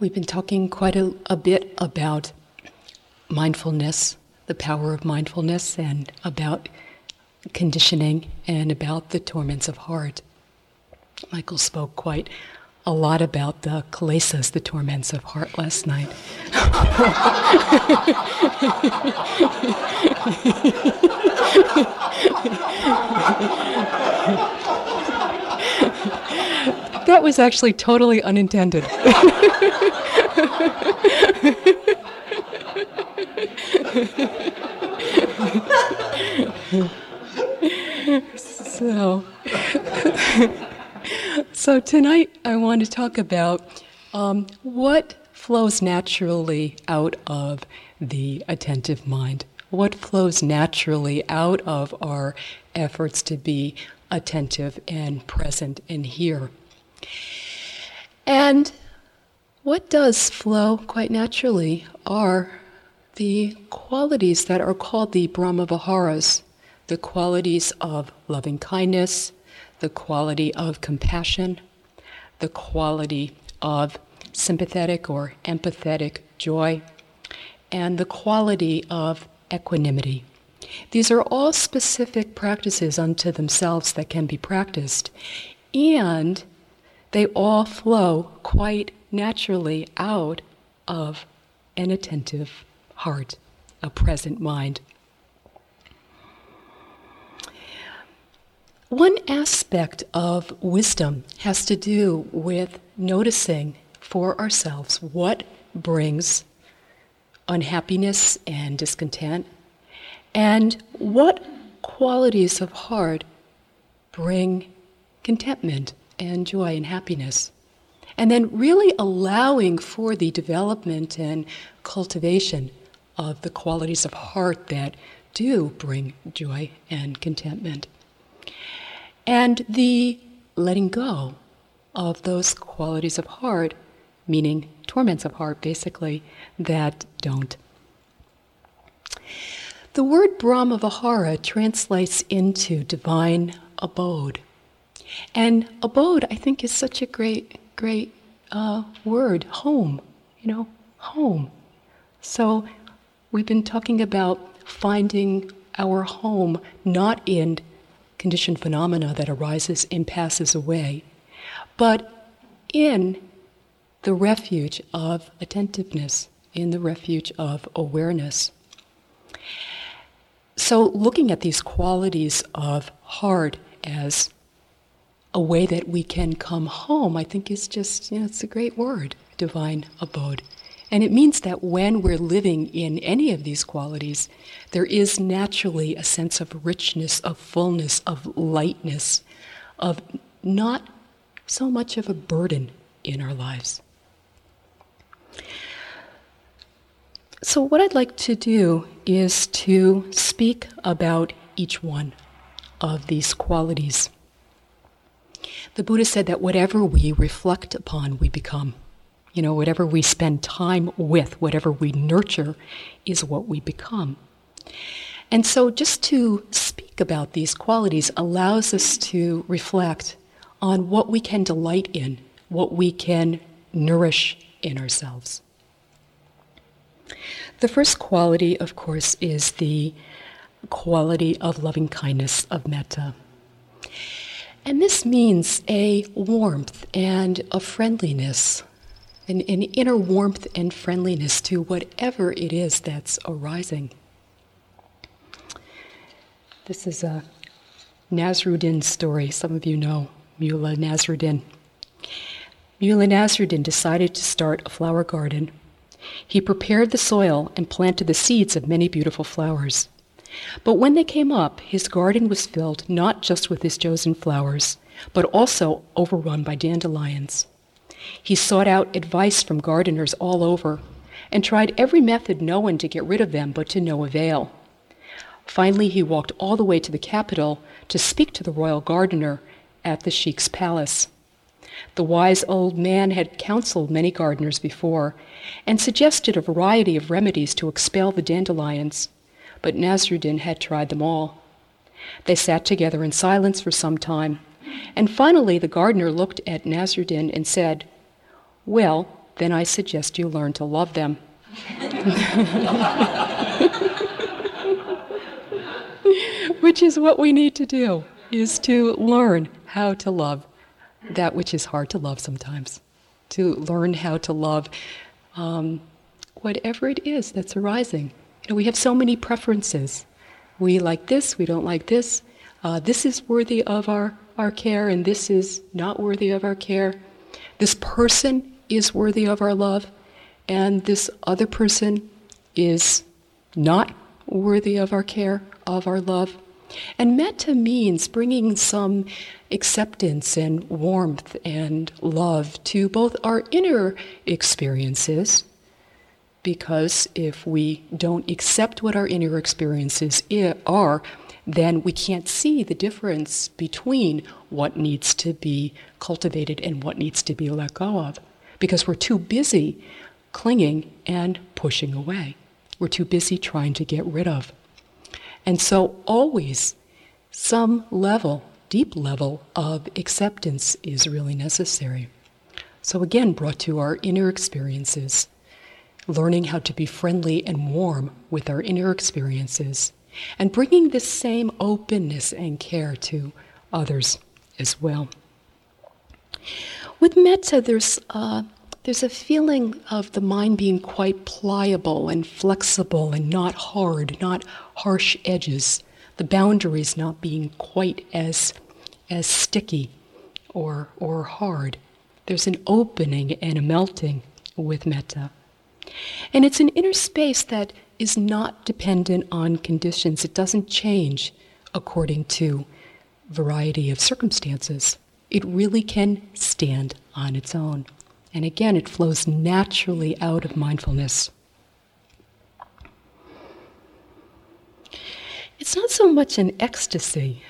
We've been talking quite a, a, bit about mindfulness, the power of mindfulness, and about conditioning and about the torments of heart. Michael spoke quite a lot about the kilesas, the torments of heart, last night. that was actually totally unintended. so, so tonight I want to talk about um, what flows naturally out of the attentive mind. What flows naturally out of our efforts to be attentive and present and here. And what does flow quite naturally are the qualities that are called the Brahma Viharas, the qualities of loving kindness, the quality of compassion, the quality of sympathetic or empathetic joy, and the quality of equanimity. These are all specific practices unto themselves that can be practiced, and they all flow quite naturally out of an attentive heart, a present mind. One aspect of wisdom has to do with noticing for ourselves what brings unhappiness and discontent, and what qualities of heart bring contentment and joy and happiness. And then really allowing for the development and cultivation of the qualities of heart that do bring joy and contentment. And the letting go of those qualities of heart, meaning torments of heart, basically, that don't. The word Brahma Vihara translates into divine abode. And abode, I think, is such a great, great uh, word home, you know, home. So we've been talking about finding our home not in conditioned phenomena that arises and passes away, but in the refuge of attentiveness, in the refuge of awareness. So, looking at these qualities of heart as a way that we can come home, I think is just, you know, it's a great word, divine abode. And it means that when we're living in any of these qualities, there is naturally a sense of richness, of fullness, of lightness, of not so much of a burden in our lives. So, what I'd like to do is to speak about each one of these qualities. The Buddha said that whatever we reflect upon, we become. You know, whatever we spend time with, whatever we nurture, is what we become. And so, just to speak about these qualities allows us to reflect on what we can delight in, what we can nourish in ourselves. The first quality, of course, is the quality of loving kindness, of metta. And this means a warmth and a friendliness, an, an inner warmth and friendliness to whatever it is that's arising. This is a Nasruddin story. Some of you know Mullah Nasruddin. Mullah Nasruddin decided to start a flower garden. He prepared the soil and planted the seeds of many beautiful flowers. But when they came up, his garden was filled not just with his chosen flowers, but also overrun by dandelions. He sought out advice from gardeners all over and tried every method known to get rid of them, but to no avail. Finally, he walked all the way to the capital to speak to the royal gardener at the sheik's palace. The wise old man had counseled many gardeners before and suggested a variety of remedies to expel the dandelions but Nasruddin had tried them all. They sat together in silence for some time, and finally the gardener looked at Nasruddin and said, Well, then I suggest you learn to love them. which is what we need to do, is to learn how to love that which is hard to love sometimes. To learn how to love um, whatever it is that's arising. We have so many preferences. We like this, we don't like this. Uh, this is worthy of our, our care, and this is not worthy of our care. This person is worthy of our love, and this other person is not worthy of our care, of our love. And metta means bringing some acceptance and warmth and love to both our inner experiences, because if we don't accept what our inner experiences are, then we can't see the difference between what needs to be cultivated and what needs to be let go of, because we're too busy clinging and pushing away. We're too busy trying to get rid of. And so, always some level, deep level of acceptance is really necessary. So, again, brought to our inner experiences, learning how to be friendly and warm with our inner experiences, and bringing this same openness and care to others as well. With metta, there's uh, there's a feeling of the mind being quite pliable and flexible and not hard, not harsh edges, the boundaries not being quite as, as sticky or, or hard. There's an opening and a melting with metta. And it's an inner space that is not dependent on conditions. It doesn't change according to variety of circumstances. It really can stand on its own. And again, it flows naturally out of mindfulness. It's not so much an ecstasy,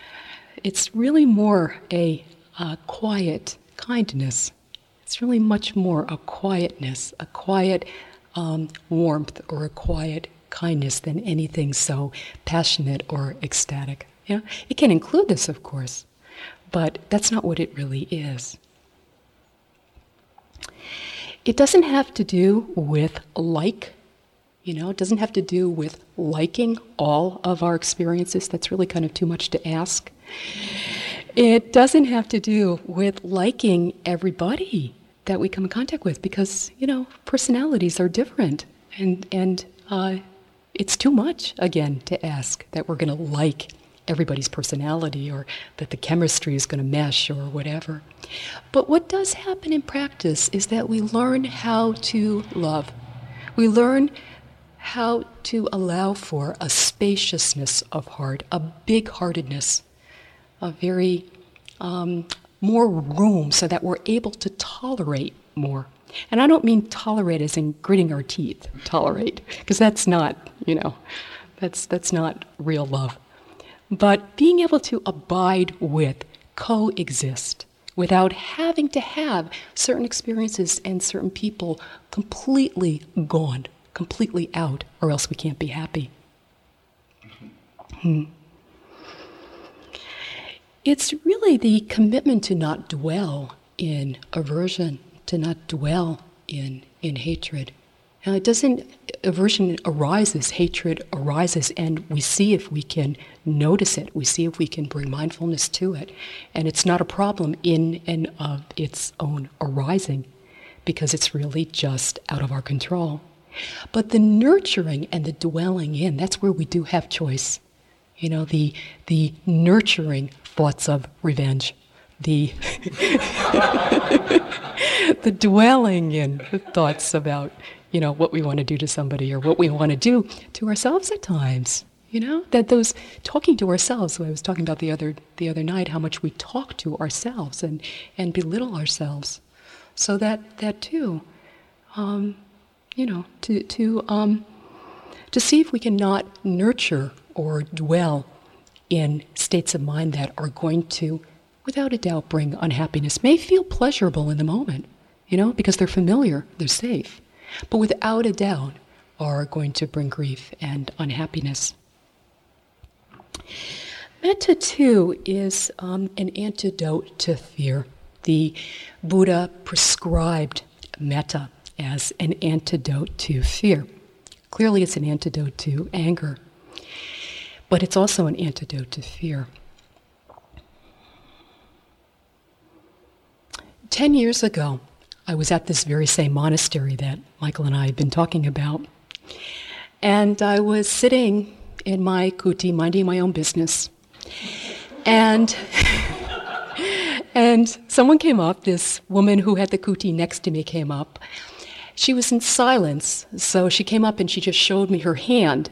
it's really more a, a quiet kindness. It's really much more a quietness, a quiet um, warmth, or a quiet kindness than anything so passionate or ecstatic. Yeah? It can include this, of course, but that's not what it really is. It doesn't have to do with like, you know, it doesn't have to do with liking all of our experiences. That's really kind of too much to ask. It doesn't have to do with liking everybody that we come in contact with because, you know, personalities are different. And, and uh, it's too much, again, to ask that we're going to like everybody's personality or that the chemistry is going to mesh or whatever. But what does happen in practice is that we learn how to love. We learn how to allow for a spaciousness of heart, a big heartedness, a very um, more room so that we're able to tolerate more. And I don't mean tolerate as in gritting our teeth, tolerate, because that's not, you know, that's, that's not real love but being able to abide with, coexist, without having to have certain experiences and certain people completely gone, completely out, or else we can't be happy. Hmm. It's really the commitment to not dwell in aversion, to not dwell in, in hatred. Now, it doesn't, aversion arises, hatred arises, and we see if we can notice it. We see if we can bring mindfulness to it. And it's not a problem in and of its own arising because it's really just out of our control. But the nurturing and the dwelling in, that's where we do have choice. You know, the, the nurturing thoughts of revenge, the, the dwelling in thoughts about you know, what we want to do to somebody or what we want to do to ourselves at times. You know, that those talking to ourselves, I was talking about the other the other night, how much we talk to ourselves and, and belittle ourselves. So that that too, um, you know, to to um, to see if we can not nurture or dwell in states of mind that are going to, without a doubt, bring unhappiness, may feel pleasurable in the moment, you know, because they're familiar, they're safe but without a doubt are going to bring grief and unhappiness. Metta, too, is um, an antidote to fear. The Buddha prescribed metta as an antidote to fear. Clearly, it's an antidote to anger, but it's also an antidote to fear. Ten years ago, I was at this very same monastery that Michael and I had been talking about. And I was sitting in my kuti, minding my own business. And and someone came up, this woman who had the kuti next to me came up. She was in silence, so she came up and she just showed me her hand.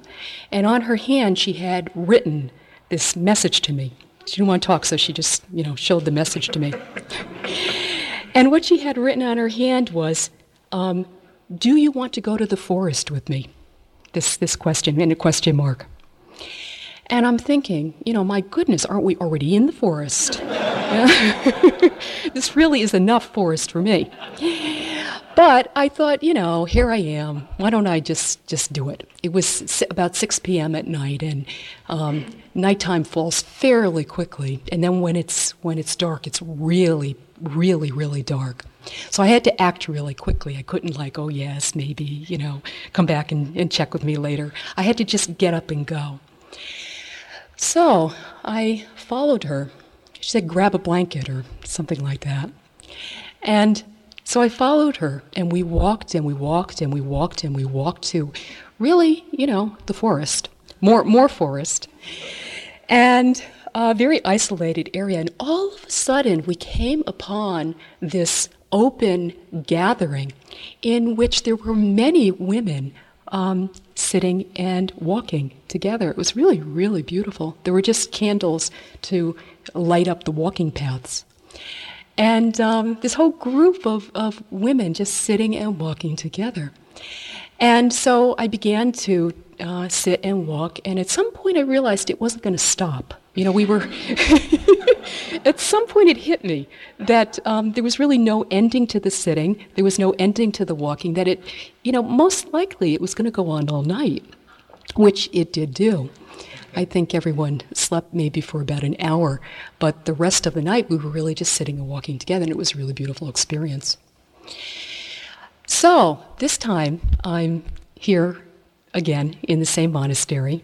And on her hand, she had written this message to me. She didn't want to talk, so she just, you know, showed the message to me. and what she had written on her hand was, um, Do you want to go to the forest with me? This, this question, in a question mark. And I'm thinking, you know, my goodness, aren't we already in the forest? this really is enough forest for me. But I thought, you know, here I am. Why don't I just just do it? It was about 6 p.m. at night, and um, nighttime falls fairly quickly. And then when it's when it's dark, it's really, really, really dark. So I had to act really quickly. I couldn't like, oh yes, maybe, you know, come back and, and check with me later. I had to just get up and go. So I followed her. She said, grab a blanket or something like that. And so I followed her, and we walked and we walked and we walked and we walked to really, you know, the forest, more, more forest, and a very isolated area. And all of a sudden, we came upon this open gathering in which there were many women um, sitting and walking together. It was really, really beautiful. There were just candles to light up the walking paths. And um, this whole group of, of women just sitting and walking together. And so I began to uh, sit and walk, and at some point I realized it wasn't going to stop. You know, we were, at some point it hit me that um, there was really no ending to the sitting, there was no ending to the walking, that it, you know, most likely it was going to go on all night, which it did do. I think everyone slept maybe for about an hour, but the rest of the night we were really just sitting and walking together, and it was a really beautiful experience. So this time I'm here again in the same monastery,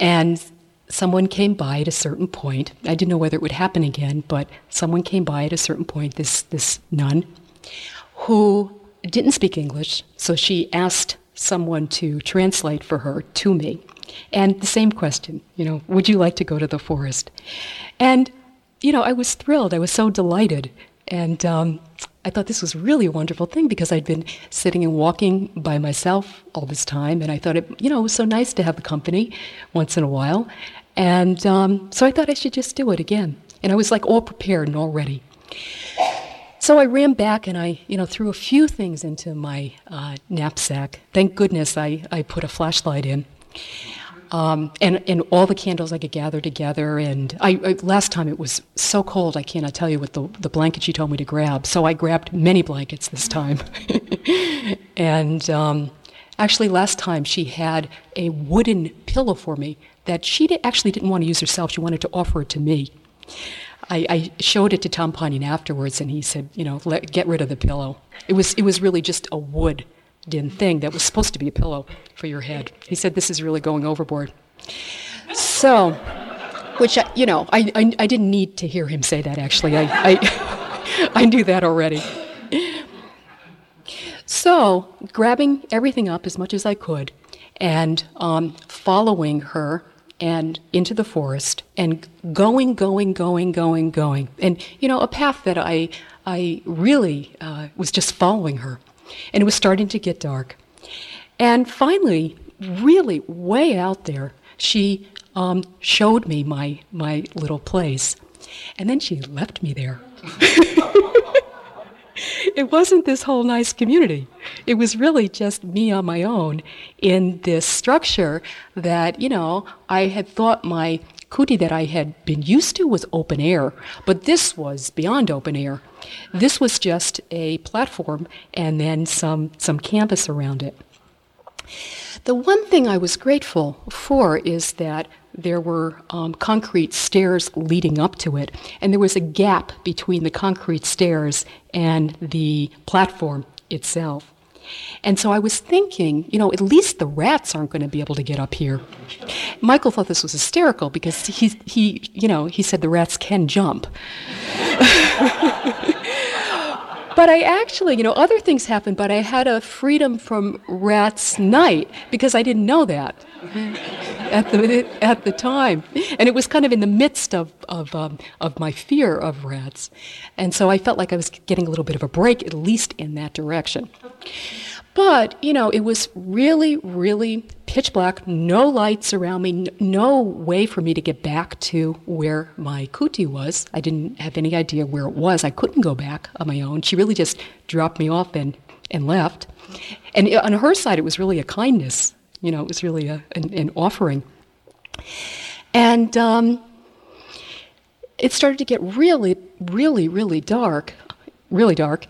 and someone came by at a certain point. I didn't know whether it would happen again, but someone came by at a certain point, this, this nun, who didn't speak English, so she asked someone to translate for her to me. And the same question, you know, would you like to go to the forest? And, you know, I was thrilled. I was so delighted. And um, I thought this was really a wonderful thing because I'd been sitting and walking by myself all this time. And I thought, it, you know, it was so nice to have the company once in a while. And um, so I thought I should just do it again. And I was like all prepared and all ready. So I ran back and I, you know, threw a few things into my uh, knapsack. Thank goodness I, I put a flashlight in. Um, and, and all the candles I could gather together. And I, I, last time it was so cold, I cannot tell you what the, the blanket she told me to grab. So I grabbed many blankets this time. and um, actually, last time she had a wooden pillow for me that she actually didn't want to use herself. She wanted to offer it to me. I, I showed it to Tom Panyan afterwards, and he said, you know, let, get rid of the pillow. It was, it was really just a wood din thing that was supposed to be a pillow for your head. He said, This is really going overboard. So, which, I, you know, I, I, I, didn't need to hear him say that actually. I, I, I knew that already. So, grabbing everything up as much as I could and um, following her and into the forest and going, going, going, going, going. And, you know, a path that I, I really uh, was just following her and it was starting to get dark. And finally, really way out there, she um, showed me my, my little place. And then she left me there. it wasn't this whole nice community. It was really just me on my own in this structure that, you know, I had thought my kuti that I had been used to was open air, but this was beyond open air. This was just a platform and then some, some canvas around it. The one thing I was grateful for is that there were um, concrete stairs leading up to it, and there was a gap between the concrete stairs and the platform itself. And so I was thinking, you know, at least the rats aren't going to be able to get up here. Michael thought this was hysterical because he, he you know, he said the rats can jump. but I actually, you know, other things happened, but I had a freedom from rats night because I didn't know that at the at the time, and it was kind of in the midst of of um, of my fear of rats, and so I felt like I was getting a little bit of a break, at least in that direction. But, you know, it was really, really pitch black, no lights around me, no way for me to get back to where my kuti was. I didn't have any idea where it was. I couldn't go back on my own. She really just dropped me off and, and left. And on her side, it was really a kindness. You know, it was really a, an, an offering. And um, it started to get really, really, really dark, really dark.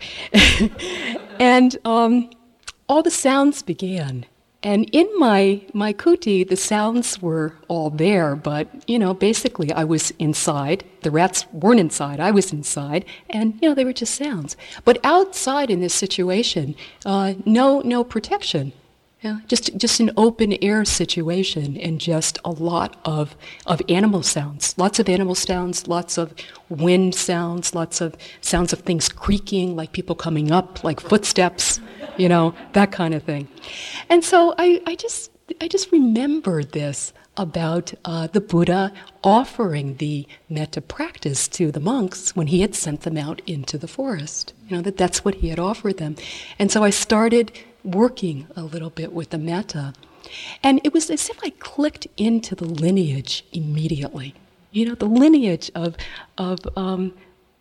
and um, all the sounds began. And in my, my kuti, the sounds were all there, but, you know, basically I was inside. The rats weren't inside, I was inside, and, you know, they were just sounds. But outside in this situation, uh, no, no protection. Yeah, just just an open air situation and just a lot of of animal sounds, lots of animal sounds, lots of wind sounds, lots of sounds of things creaking, like people coming up, like footsteps, you know, that kind of thing. And so I, I just I just remembered this about uh, the Buddha offering the metta practice to the monks when he had sent them out into the forest. You know that that's what he had offered them, and so I started working a little bit with the metta. And it was as if I clicked into the lineage immediately. You know, the lineage of, of um,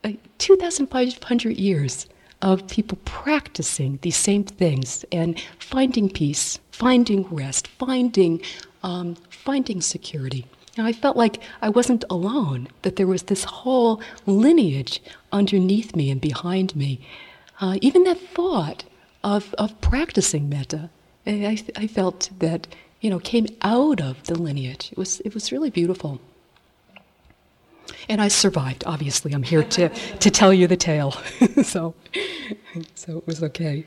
uh, 2,500 years of people practicing these same things and finding peace, finding rest, finding, um, finding security. Now, I felt like I wasn't alone, that there was this whole lineage underneath me and behind me. Uh, even that thought of, of practicing metta. I, I felt that, you know, came out of the lineage. It was, it was really beautiful. And I survived, obviously. I'm here to, to tell you the tale. so, so it was okay.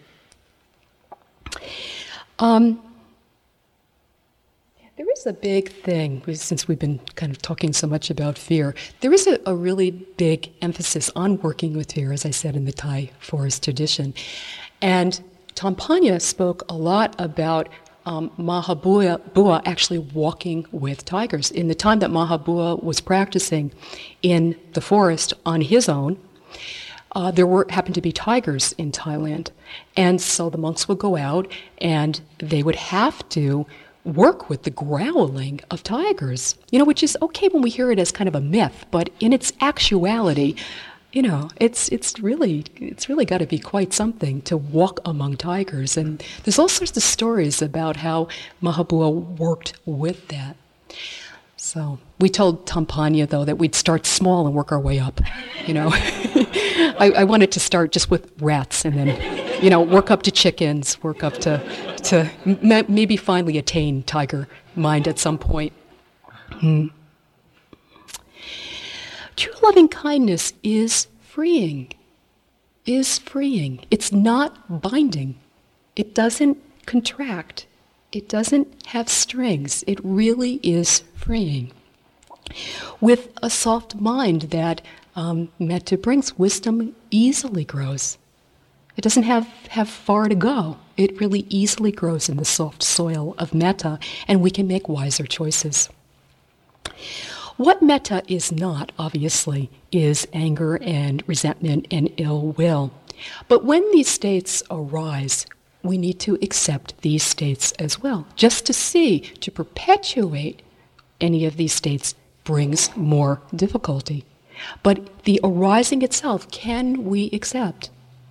Um, there is a big thing, since we've been kind of talking so much about fear, there is a, a, really big emphasis on working with fear, as I said, in the Thai forest tradition. And Tampanya spoke a lot about um, Mahabua actually walking with tigers. In the time that Mahabua was practicing in the forest on his own, uh, there were happened to be tigers in Thailand, and so the monks would go out and they would have to work with the growling of tigers. You know, which is okay when we hear it as kind of a myth, but in its actuality, you know, it's it's really it's really got to be quite something to walk among tigers. And there's all sorts of stories about how Mahabua worked with that. So we told Tampanya though that we'd start small and work our way up. You know, I, I, wanted to start just with rats and then, you know, work up to chickens, work up to to m- maybe finally attain tiger mind at some point. Hmm. True loving kindness is freeing, is freeing. It's not binding. It doesn't contract. It doesn't have strings. It really is freeing. With a soft mind that um, metta brings, wisdom easily grows. It doesn't have, have far to go. It really easily grows in the soft soil of metta, and we can make wiser choices. What metta is not, obviously, is anger and resentment and ill will. But when these states arise, we need to accept these states as well. Just to see, to perpetuate any of these states brings more difficulty. But the arising itself, can we accept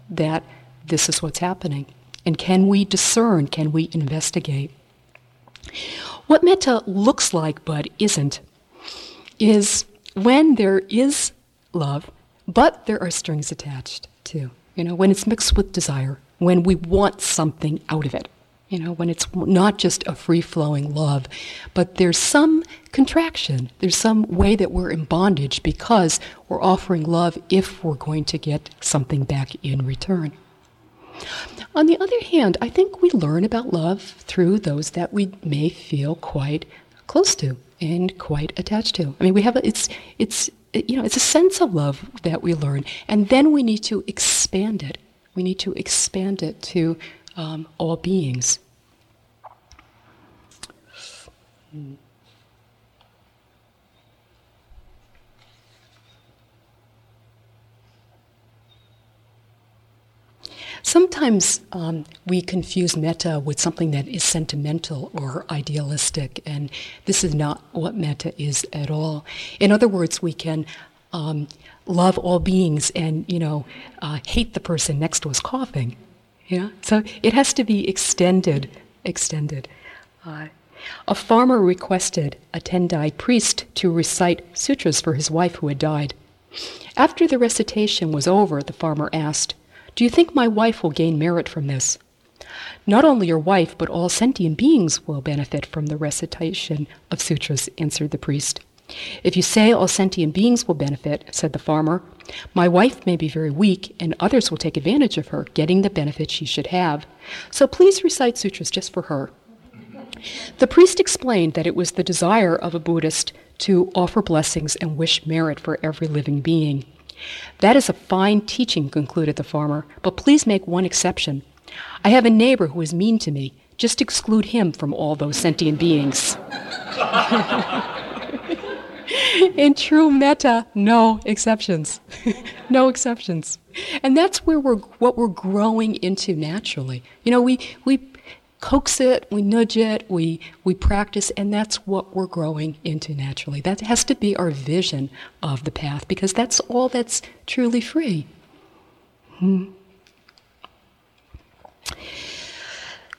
that this is what's happening? And can we discern, can we investigate? What metta looks like but isn't is when there is love, but there are strings attached too. You know, when it's mixed with desire, when we want something out of it. You know, when it's not just a free flowing love, but there's some contraction. There's some way that we're in bondage because we're offering love if we're going to get something back in return. On the other hand, I think we learn about love through those that we may feel quite close to and quite attached to. I mean, we have a, it's it's you know it's a sense of love that we learn, and then we need to expand it. We need to expand it to um, all beings. Hmm. Sometimes um, we confuse metta with something that is sentimental or idealistic, and this is not what metta is at all. In other words, we can um, love all beings and you know uh, hate the person next to us coughing. Yeah, so it has to be extended. Extended. Uh, a farmer requested a Tendai priest to recite sutras for his wife who had died. After the recitation was over, the farmer asked, do you think my wife will gain merit from this? Not only your wife, but all sentient beings will benefit from the recitation of sutras, answered the priest. If you say all sentient beings will benefit, said the farmer, my wife may be very weak, and others will take advantage of her, getting the benefit she should have. So please recite sutras just for her. The priest explained that it was the desire of a Buddhist to offer blessings and wish merit for every living being. That is a fine teaching, concluded the farmer, but please make one exception. I have a neighbor who is mean to me. Just exclude him from all those sentient beings. In true metta, no exceptions. no exceptions. And that's where we're what we're growing into naturally. You know, we we coax it, we nudge it, we, we practice, and that's what we're growing into naturally. That has to be our vision of the path because that's all that's truly free. Hmm.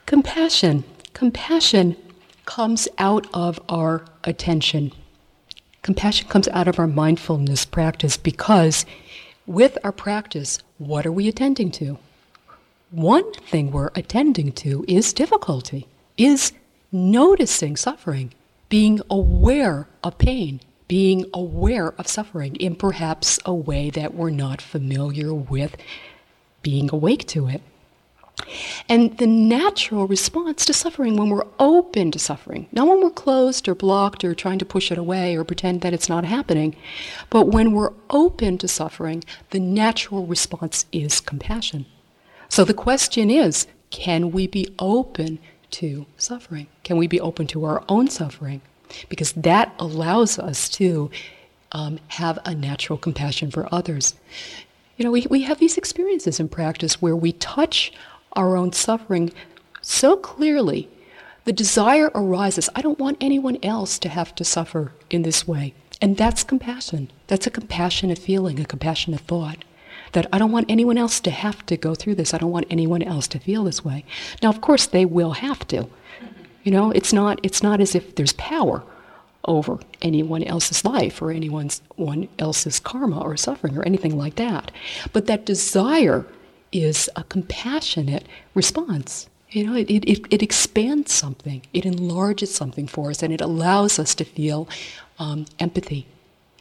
Compassion. Compassion comes out of our attention. Compassion comes out of our mindfulness practice because with our practice, what are we attending to? One thing we're attending to is difficulty, is noticing suffering, being aware of pain, being aware of suffering in perhaps a way that we're not familiar with being awake to it. And the natural response to suffering when we're open to suffering, not when we're closed or blocked or trying to push it away or pretend that it's not happening, but when we're open to suffering, the natural response is compassion. So the question is can we be open to suffering? Can we be open to our own suffering? Because that allows us to um, have a natural compassion for others. You know, we, we have these experiences in practice where we touch our own suffering so clearly. The desire arises I don't want anyone else to have to suffer in this way. And that's compassion. That's a compassionate feeling, a compassionate thought that I don't want anyone else to have to go through this. I don't want anyone else to feel this way. Now, of course, they will have to. You know, it's not, it's not as if there's power over anyone else's life or anyone's one else's karma or suffering or anything like that. But that desire is a compassionate response. You know, it, it, it expands something, it enlarges something for us, and it allows us to feel um, empathy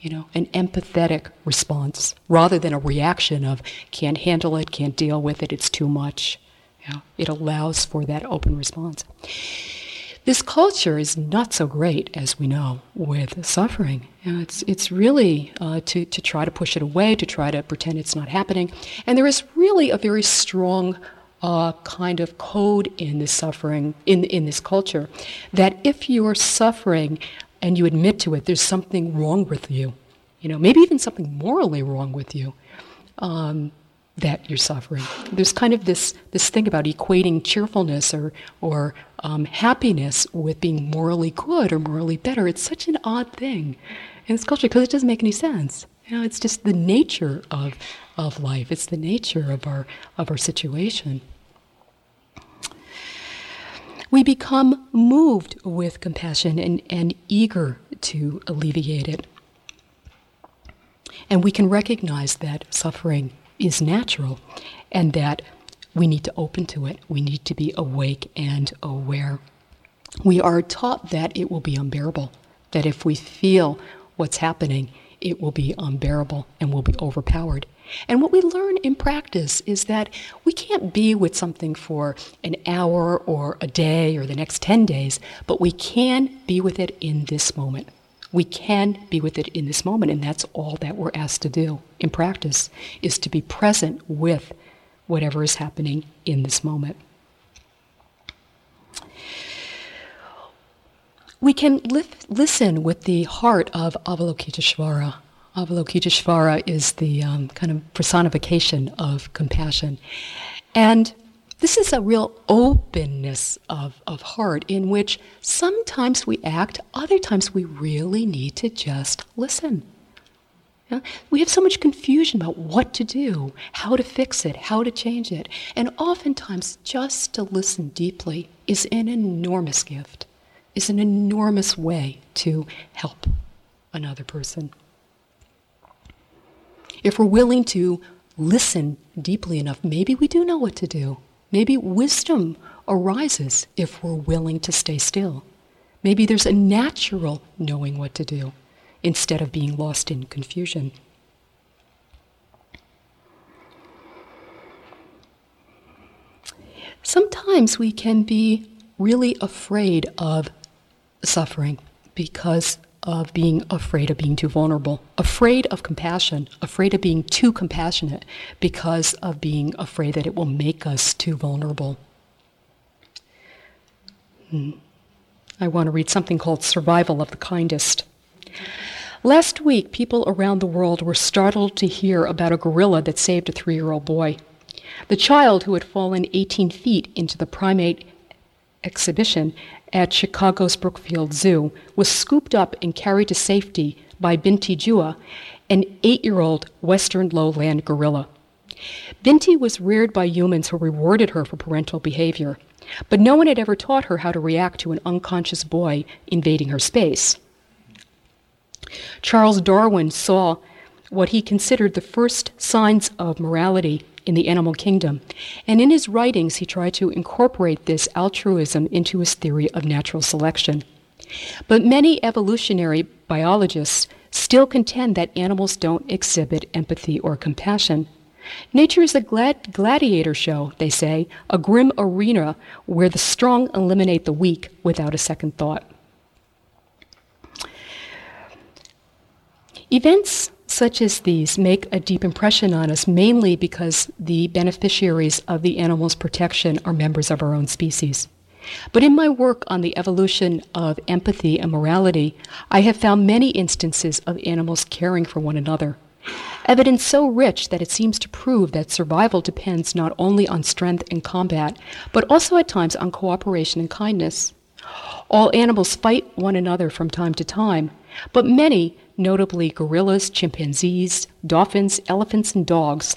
you know, an empathetic response rather than a reaction of can't handle it, can't deal with it, it's too much. It allows for that open response. This culture is not so great, as we know, with suffering. You know, it's, it's really uh, to, to try to push it away, to try to pretend it's not happening. And there is really a very strong uh, kind of code in this suffering, in, in this culture, that if you are suffering, and you admit to it, there's something wrong with you. You know, maybe even something morally wrong with you um, that you're suffering. There's kind of this, this thing about equating cheerfulness or, or um, happiness with being morally good or morally better. It's such an odd thing in this culture because it doesn't make any sense. You know, it's just the nature of, of life. It's the nature of our, of our situation we become moved with compassion and, and eager to alleviate it. And we can recognize that suffering is natural and that we need to open to it. We need to be awake and aware. We are taught that it will be unbearable, that if we feel what's happening, it will be unbearable and will be overpowered. And what we learn in practice is that we can't be with something for an hour or a day or the next 10 days, but we can be with it in this moment. We can be with it in this moment, and that's all that we're asked to do in practice is to be present with whatever is happening in this moment. We can li- listen with the heart of Avalokiteshvara. Avalokiteshvara is the um, kind of personification of compassion. And this is a real openness of, of heart in which sometimes we act, other times we really need to just listen. Yeah? We have so much confusion about what to do, how to fix it, how to change it. And oftentimes, just to listen deeply is an enormous gift, is an enormous way to help another person. If we're willing to listen deeply enough, maybe we do know what to do. Maybe wisdom arises if we're willing to stay still. Maybe there's a natural knowing what to do instead of being lost in confusion. Sometimes we can be really afraid of suffering because of being afraid of being too vulnerable, afraid of compassion, afraid of being too compassionate because of being afraid that it will make us too vulnerable. Hmm. I want to read something called Survival of the Kindest. Last week, people around the world were startled to hear about a gorilla that saved a three year old boy. The child, who had fallen 18 feet into the primate exhibition at Chicago's Brookfield Zoo, was scooped up and carried to safety by Binti Jua, an eight year old Western lowland gorilla. Binti was reared by humans who rewarded her for parental behavior, but no one had ever taught her how to react to an unconscious boy invading her space. Charles Darwin saw what he considered the first signs of morality in the animal kingdom. And in his writings, he tried to incorporate this altruism into his theory of natural selection. But many evolutionary biologists still contend that animals don't exhibit empathy or compassion. Nature is a glad- gladiator show, they say, a grim arena where the strong eliminate the weak without a second thought. Events such as these make a deep impression on us, mainly because the beneficiaries of the animal's protection are members of our own species. But in my work on the evolution of empathy and morality, I have found many instances of animals caring for one another. Evidence so rich that it seems to prove that survival depends not only on strength in combat, but also at times on cooperation and kindness. All animals fight one another from time to time, but many notably gorillas, chimpanzees, dolphins, elephants, and dogs,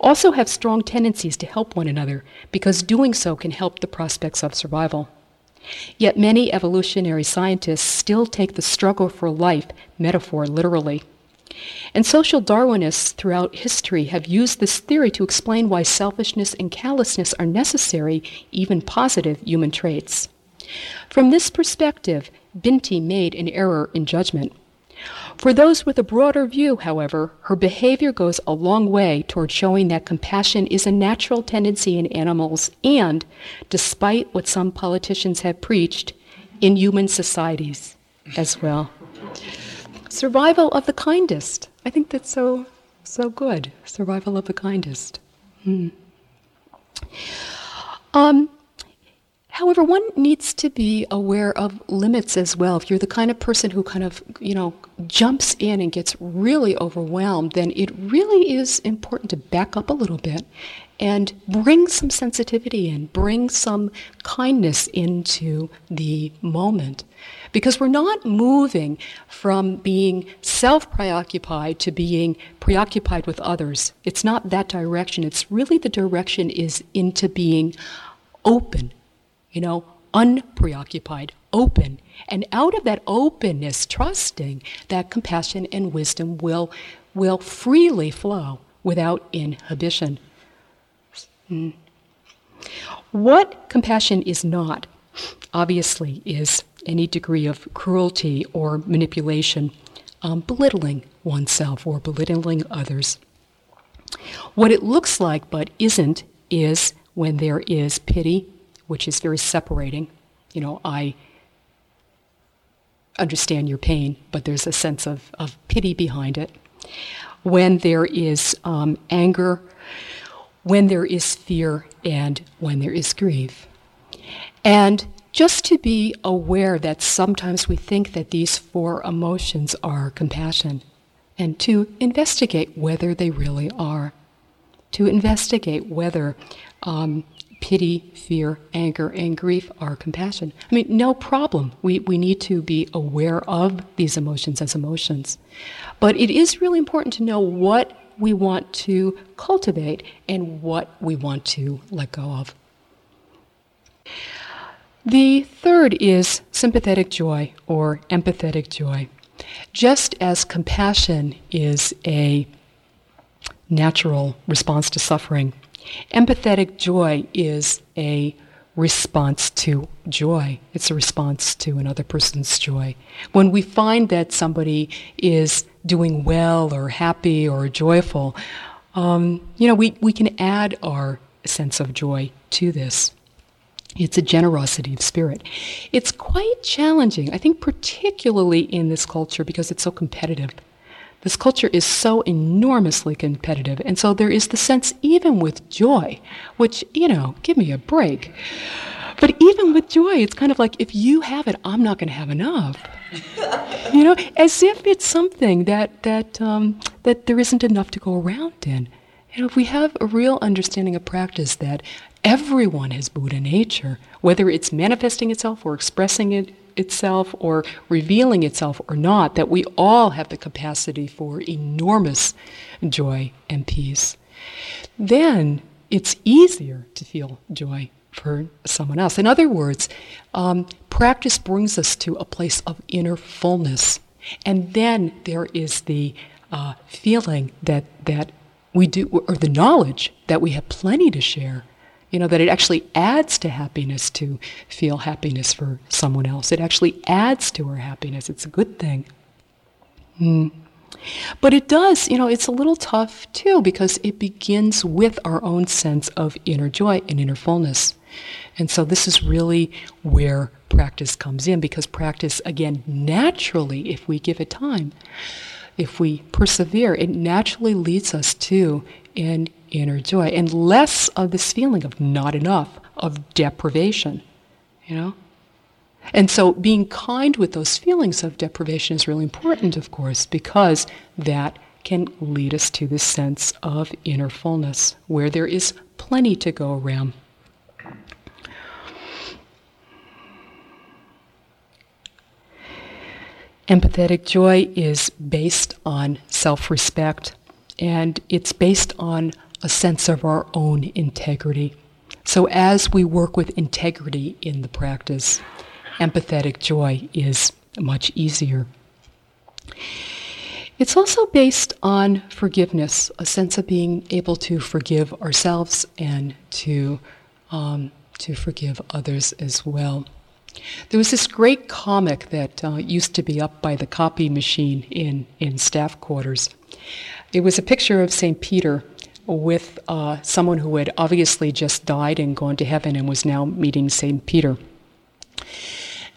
also have strong tendencies to help one another because doing so can help the prospects of survival. Yet many evolutionary scientists still take the struggle for life metaphor literally. And social Darwinists throughout history have used this theory to explain why selfishness and callousness are necessary, even positive human traits. From this perspective, Binti made an error in judgment. For those with a broader view, however, her behavior goes a long way toward showing that compassion is a natural tendency in animals and, despite what some politicians have preached, in human societies as well. Survival of the kindest. I think that's so so good. Survival of the kindest. Hmm. Um, However, one needs to be aware of limits as well. If you're the kind of person who kind of, you know, jumps in and gets really overwhelmed, then it really is important to back up a little bit and bring some sensitivity in, bring some kindness into the moment. Because we're not moving from being self preoccupied to being preoccupied with others. It's not that direction. It's really the direction is into being open you know, unpreoccupied, open. And out of that openness, trusting that compassion and wisdom will, will freely flow without inhibition. Mm. What compassion is not, obviously, is any degree of cruelty or manipulation, um, belittling oneself or belittling others. What it looks like but isn't is when there is pity, which is very separating. You know, I understand your pain, but there's a sense of, of pity behind it. When there is um, anger, when there is fear, and when there is grief. And just to be aware that sometimes we think that these four emotions are compassion, and to investigate whether they really are. To investigate whether um, pity, fear, anger, and grief are compassion. I mean, no problem. We, we need to be aware of these emotions as emotions. But it is really important to know what we want to cultivate and what we want to let go of. The third is sympathetic joy or empathetic joy. Just as compassion is a natural response to suffering, Empathetic joy is a response to joy. It's a response to another person's joy. When we find that somebody is doing well or happy or joyful, um, you know, we, we can add our sense of joy to this. It's a generosity of spirit. It's quite challenging, I think, particularly in this culture because it's so competitive. This culture is so enormously competitive. And so there is the sense, even with joy, which, you know, give me a break. But even with joy, it's kind of like, if you have it, I'm not going to have enough. you know, as if it's something that, that, um, that there isn't enough to go around in. You know, if we have a real understanding of practice that everyone has Buddha nature, whether it's manifesting itself or expressing it itself or revealing itself or not, that we all have the capacity for enormous joy and peace, then it's easier to feel joy for someone else. In other words, um, practice brings us to a place of inner fullness. And then there is the uh, feeling that, that we do, or the knowledge that we have plenty to share you know, that it actually adds to happiness to feel happiness for someone else. It actually adds to our happiness. It's a good thing. Mm. But it does, you know, it's a little tough too because it begins with our own sense of inner joy and inner fullness. And so this is really where practice comes in because practice, again, naturally, if we give it time, if we persevere, it naturally leads us to an inner joy and less of this feeling of not enough, of deprivation, you know? And so being kind with those feelings of deprivation is really important, of course, because that can lead us to this sense of inner fullness, where there is plenty to go around. Empathetic joy is based on self respect, and it's based on a sense of our own integrity. So, as we work with integrity in the practice, empathetic joy is much easier. It's also based on forgiveness, a sense of being able to forgive ourselves and to, um, to forgive others as well. There was this great comic that uh, used to be up by the copy machine in, in staff quarters. It was a picture of St. Peter with uh, someone who had obviously just died and gone to heaven and was now meeting St. Peter.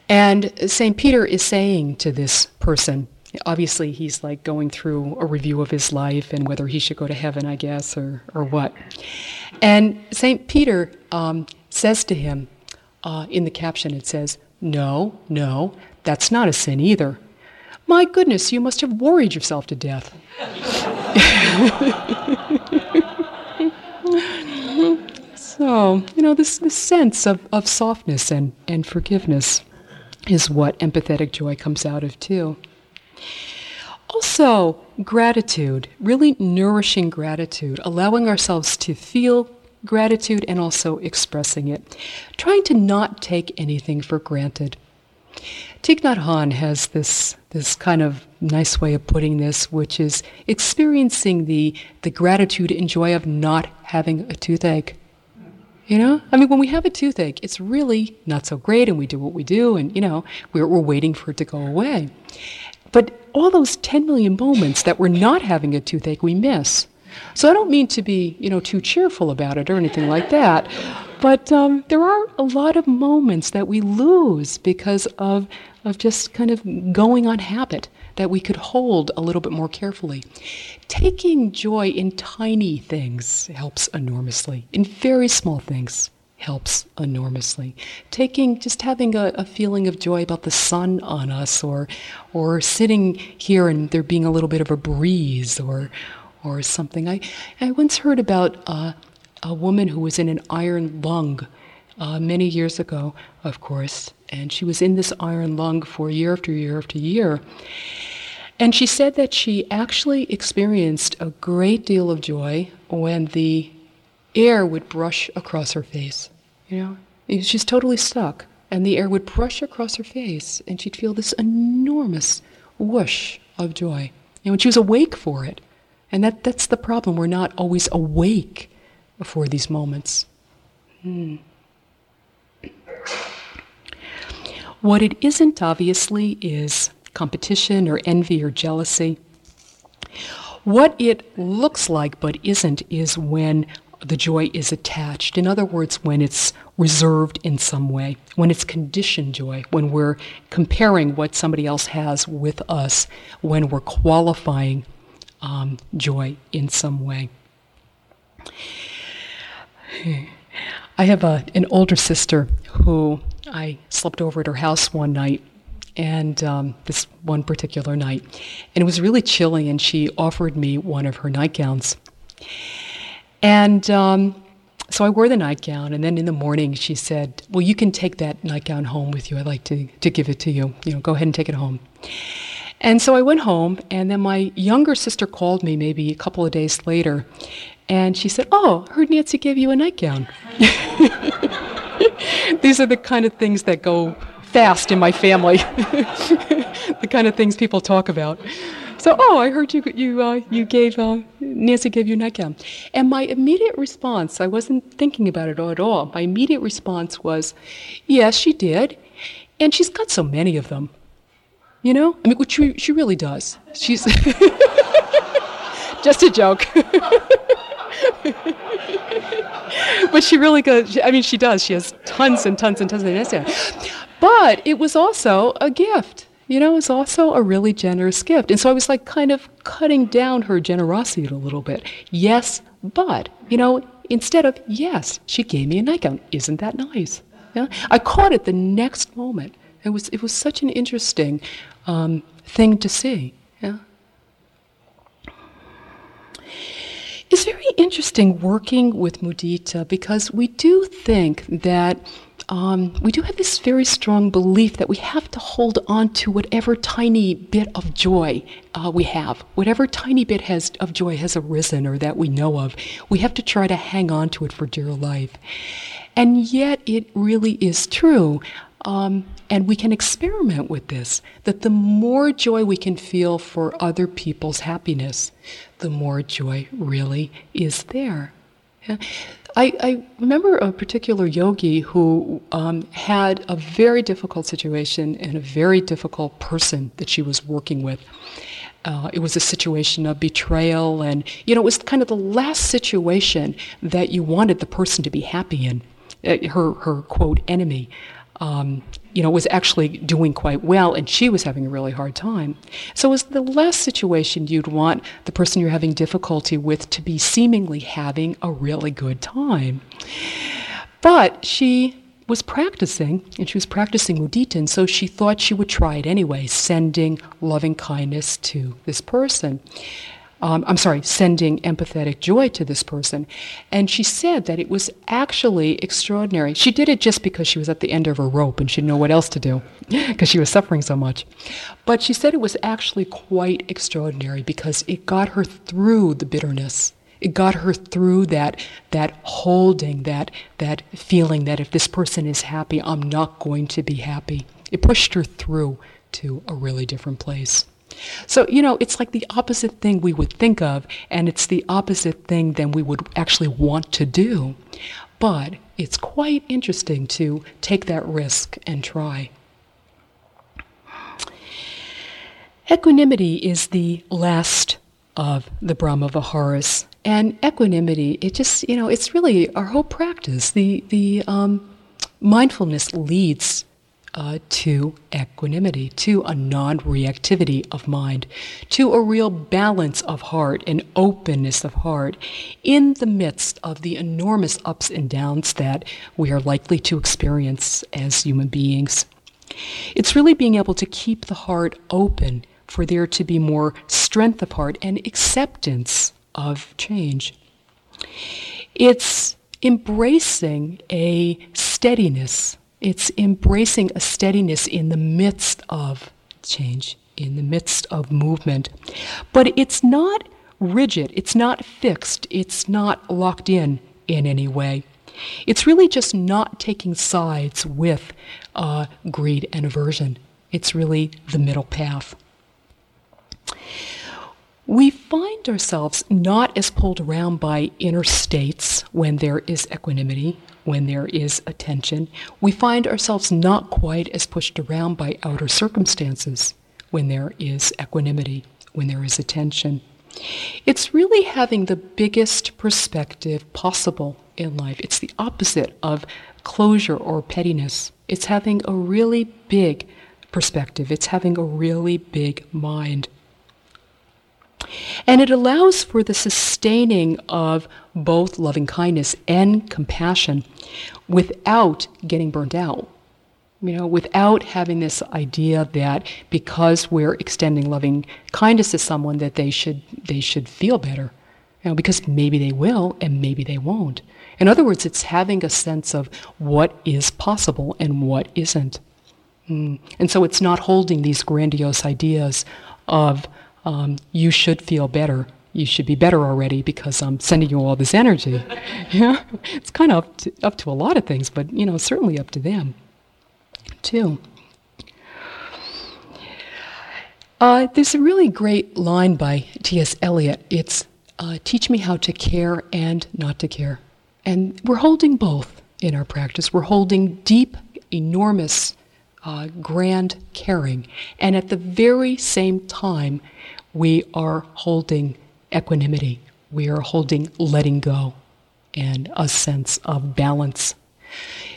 And St. Peter is saying to this person, obviously he's like going through a review of his life and whether he should go to heaven, I guess, or, or what. And St. Peter um, says to him, uh, in the caption, it says, No, no, that's not a sin either. My goodness, you must have worried yourself to death. so, you know, this, this sense of, of softness and, and forgiveness is what empathetic joy comes out of, too. Also, gratitude, really nourishing gratitude, allowing ourselves to feel gratitude and also expressing it, trying to not take anything for granted. Thich Nhat Hanh has this, this kind of nice way of putting this, which is experiencing the, the gratitude and joy of not having a toothache. You know, I mean, when we have a toothache, it's really not so great, and we do what we do, and you know, we're, we're waiting for it to go away. But all those 10 million moments that we're not having a toothache, we miss. So I don't mean to be, you know, too cheerful about it or anything like that, but um, there are a lot of moments that we lose because of of just kind of going on habit that we could hold a little bit more carefully. Taking joy in tiny things helps enormously, in very small things helps enormously. Taking just having a, a, feeling of joy about the sun on us or or sitting here and there being a little bit of a breeze or or something. I, I once heard about uh, a woman who was in an iron lung uh, many years ago, of course, and she was in this iron lung for year after year after year. And she said that she actually experienced a great deal of joy when the air would brush across her face. You know, she's totally stuck, and the air would brush across her face, and she'd feel this enormous whoosh of joy. You know, and she was awake for it. And that, that's the problem. We're not always awake for these moments. Hmm. What it isn't, obviously, is competition or envy or jealousy. What it looks like but isn't is when the joy is attached. In other words, when it's reserved in some way, when it's conditioned joy, when we're comparing what somebody else has with us, when we're qualifying um, joy in some way. I have a, an older sister who I slept over at her house one night, and um, this one particular night, and it was really chilly, and she offered me one of her nightgowns. And um, so I wore the nightgown, and then in the morning she said, Well, you can take that nightgown home with you. I'd like to, to give it to you. You know, go ahead and take it home. And so I went home, and then my younger sister called me maybe a couple of days later, and she said, Oh, I heard Nancy gave you a nightgown. These are the kind of things that go fast in my family, the kind of things people talk about. So, oh, I heard you you uh, you gave uh, Nancy gave you a nightgown, and my immediate response, I wasn't thinking about it at all. My immediate response was, yes, she did, and she's got so many of them. You know, I mean, which she, she really does. She's just a joke. but she really goes. I mean, she does. She has tons and tons and tons of Instagram. But it was also a gift. You know, it was also a really generous gift. And so I was like kind of cutting down her generosity a little bit. Yes, but, you know, instead of, yes, she gave me a nightgown. Isn't that nice? Yeah? I caught it the next moment. It was, it was such an interesting um, thing to see. Yeah? It's very interesting working with mudita because we do think that um, we do have this very strong belief that we have to hold on to whatever tiny bit of joy uh, we have, whatever tiny bit has, of joy has arisen or that we know of. We have to try to hang on to it for dear life. And yet, it really is true. Um, and we can experiment with this that the more joy we can feel for other people's happiness, the more joy really is there. Yeah. I, I, remember a particular yogi who um, had a very difficult situation and a very difficult person that she was working with. Uh, it was a situation of betrayal, and you know, it was kind of the last situation that you wanted the person to be happy in. Uh, her, her quote enemy um, you know, was actually doing quite well, and she was having a really hard time. So was the last situation you'd want the person you're having difficulty with to be seemingly having a really good time. But she was practicing, and she was practicing mudita, and so she thought she would try it anyway, sending loving kindness to this person um, I'm sorry, sending empathetic joy to this person. And she said that it was actually extraordinary. She did it just because she was at the end of her rope and she didn't know what else to do because she was suffering so much. But she said it was actually quite extraordinary because it got her through the bitterness. It got her through that that holding, that that feeling that if this person is happy, I'm not going to be happy. It pushed her through to a really different place. So, you know, it's like the opposite thing we would think of, and it's the opposite thing than we would actually want to do. But it's quite interesting to take that risk and try. Equanimity is the last of the Brahma Viharas, And equanimity, it just, you know, it's really our whole practice. The, the um, mindfulness leads uh, to equanimity, to a non reactivity of mind, to a real balance of heart and openness of heart in the midst of the enormous ups and downs that we are likely to experience as human beings. It's really being able to keep the heart open for there to be more strength of heart and acceptance of change. It's embracing a steadiness. It's embracing a steadiness in the midst of change, in the midst of movement. But it's not rigid, it's not fixed, it's not locked in in any way. It's really just not taking sides with uh, greed and aversion. It's really the middle path. We find ourselves not as pulled around by inner states when there is equanimity, when there is attention. We find ourselves not quite as pushed around by outer circumstances when there is equanimity, when there is attention. It's really having the biggest perspective possible in life. It's the opposite of closure or pettiness. It's having a really big perspective. It's having a really big mind. And it allows for the sustaining of both loving kindness and compassion without getting burnt out. You know, without having this idea that because we're extending loving kindness to someone that they should they should feel better. You know, because maybe they will and maybe they won't. In other words, it's having a sense of what is possible and what isn't. Mm. And so it's not holding these grandiose ideas of um, you should feel better. You should be better already because I'm sending you all this energy. yeah, it's kind of up to, up to a lot of things, but you know, certainly up to them, too. Uh, there's a really great line by T.S. Eliot. It's uh, teach me how to care and not to care. And we're holding both in our practice. We're holding deep, enormous, uh, grand caring. And at the very same time, we are holding equanimity, we are holding letting go and a sense of balance.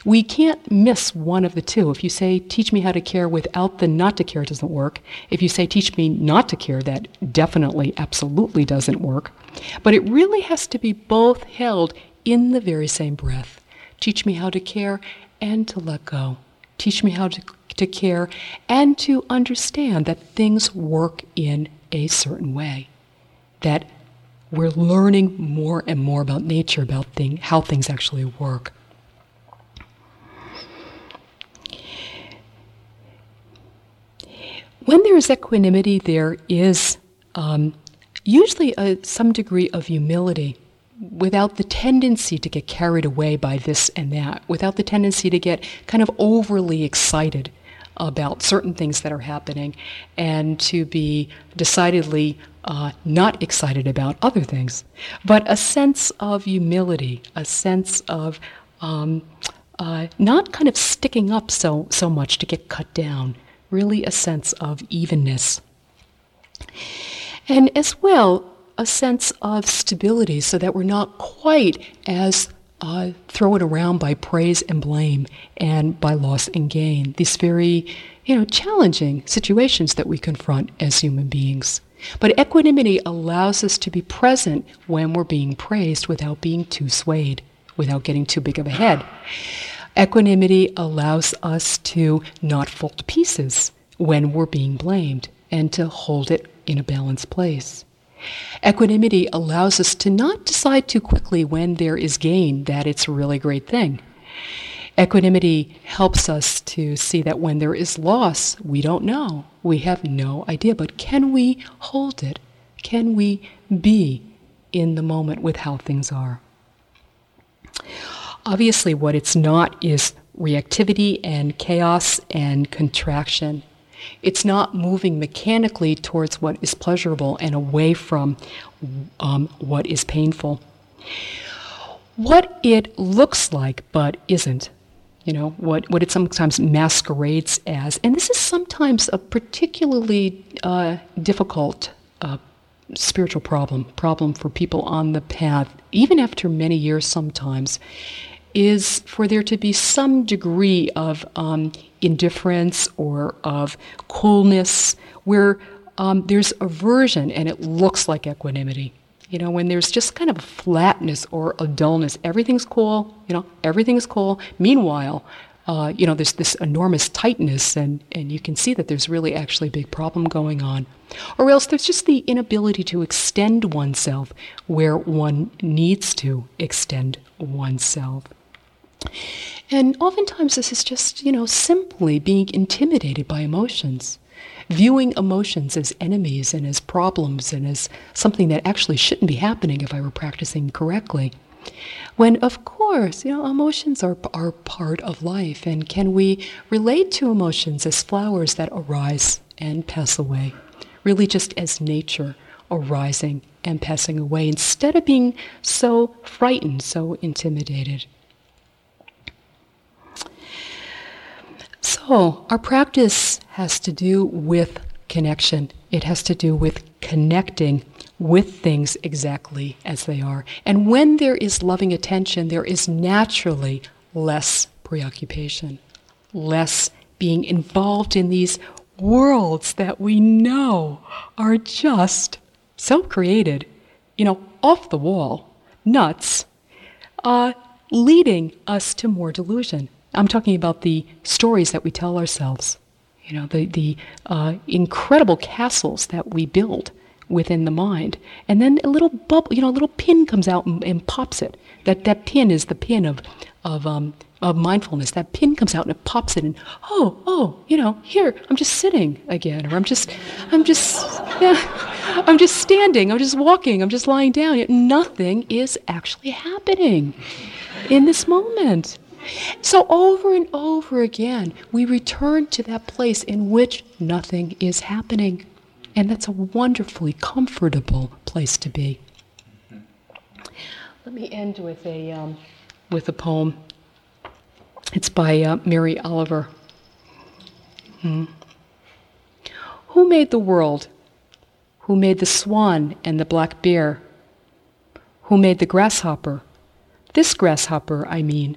We can't miss one of the two. If you say, teach me how to care without the not to care, doesn't work. If you say, teach me not to care, that definitely, absolutely doesn't work. But it really has to be both held in the very same breath. Teach me how to care and to let go. Teach me how to, to care and to understand that things work in a certain way. That we're learning more and more about nature, about thing, how things actually work. When there is equanimity, there is um, usually a, some degree of humility without the tendency to get carried away by this and that, without the tendency to get kind of overly excited about certain things that are happening and to be decidedly uh, not excited about other things, but a sense of humility, a sense of um, uh, not kind of sticking up so, so much to get cut down, really a sense of evenness. And as well, a sense of stability so that we're not quite as uh, it around by praise and blame and by loss and gain. These very, you know, challenging situations that we confront as human beings. But equanimity allows us to be present when we're being praised without being too swayed, without getting too big of a head. Equanimity allows us to not to pieces when we're being blamed and to hold it in a balanced place. Equanimity allows us to not decide too quickly when there is gain that it's a really great thing. Equanimity helps us to see that when there is loss, we don't know. We have no idea. But can we hold it? Can we be in the moment with how things are? Obviously, what it's not is reactivity and chaos and contraction. It's not moving mechanically towards what is pleasurable and away from um, what is painful. What it looks like but isn't, you know, what, what it sometimes masquerades as, and this is sometimes a particularly uh, difficult uh, spiritual problem, problem for people on the path, even after many years sometimes, is for there to be some degree of um, indifference or of coolness where um, there's aversion and it looks like equanimity. You know, when there's just kind of a flatness or a dullness, everything's cool, you know, everything's cool. Meanwhile, uh, you know, there's this enormous tightness, and, and you can see that there's really actually a big problem going on. Or else there's just the inability to extend oneself where one needs to extend oneself. And oftentimes this is just, you know, simply being intimidated by emotions, viewing emotions as enemies and as problems and as something that actually shouldn't be happening if I were practicing correctly. When, of course, you know, emotions are, are part of life, and can we relate to emotions as flowers that arise and pass away? Really, just as nature arising and passing away, instead of being so frightened, so intimidated. So, our practice has to do with connection. It has to do with connecting with things exactly as they are. And when there is loving attention, there is naturally less preoccupation, less being involved in these worlds that we know are just so created, you know, off the wall, nuts, uh, leading us to more delusion. I'm talking about the stories that we tell ourselves, you know, the, the uh, incredible castles that we build within the mind. And then a little bubble, you know, a little pin comes out and, and pops it. That, that pin is the pin of, of, um, of mindfulness. That pin comes out and it pops it and, oh, oh, you know, here, I'm just sitting again, or I'm just, I'm just, yeah, I'm just standing, I'm just walking, I'm just lying down. Nothing is actually happening in this moment. So over and over again, we return to that place in which nothing is happening. And that's a wonderfully comfortable place to be. Let me end with a, um, with a poem. It's by uh, Mary Oliver. Hmm. Who made the world? Who made the swan and the black bear? Who made the grasshopper? This grasshopper, I mean,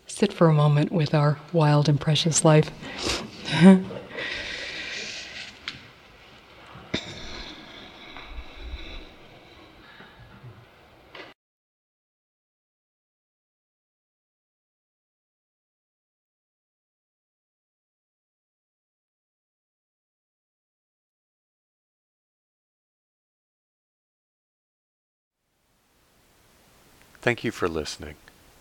sit for a moment with our wild and precious life. Thank you for listening.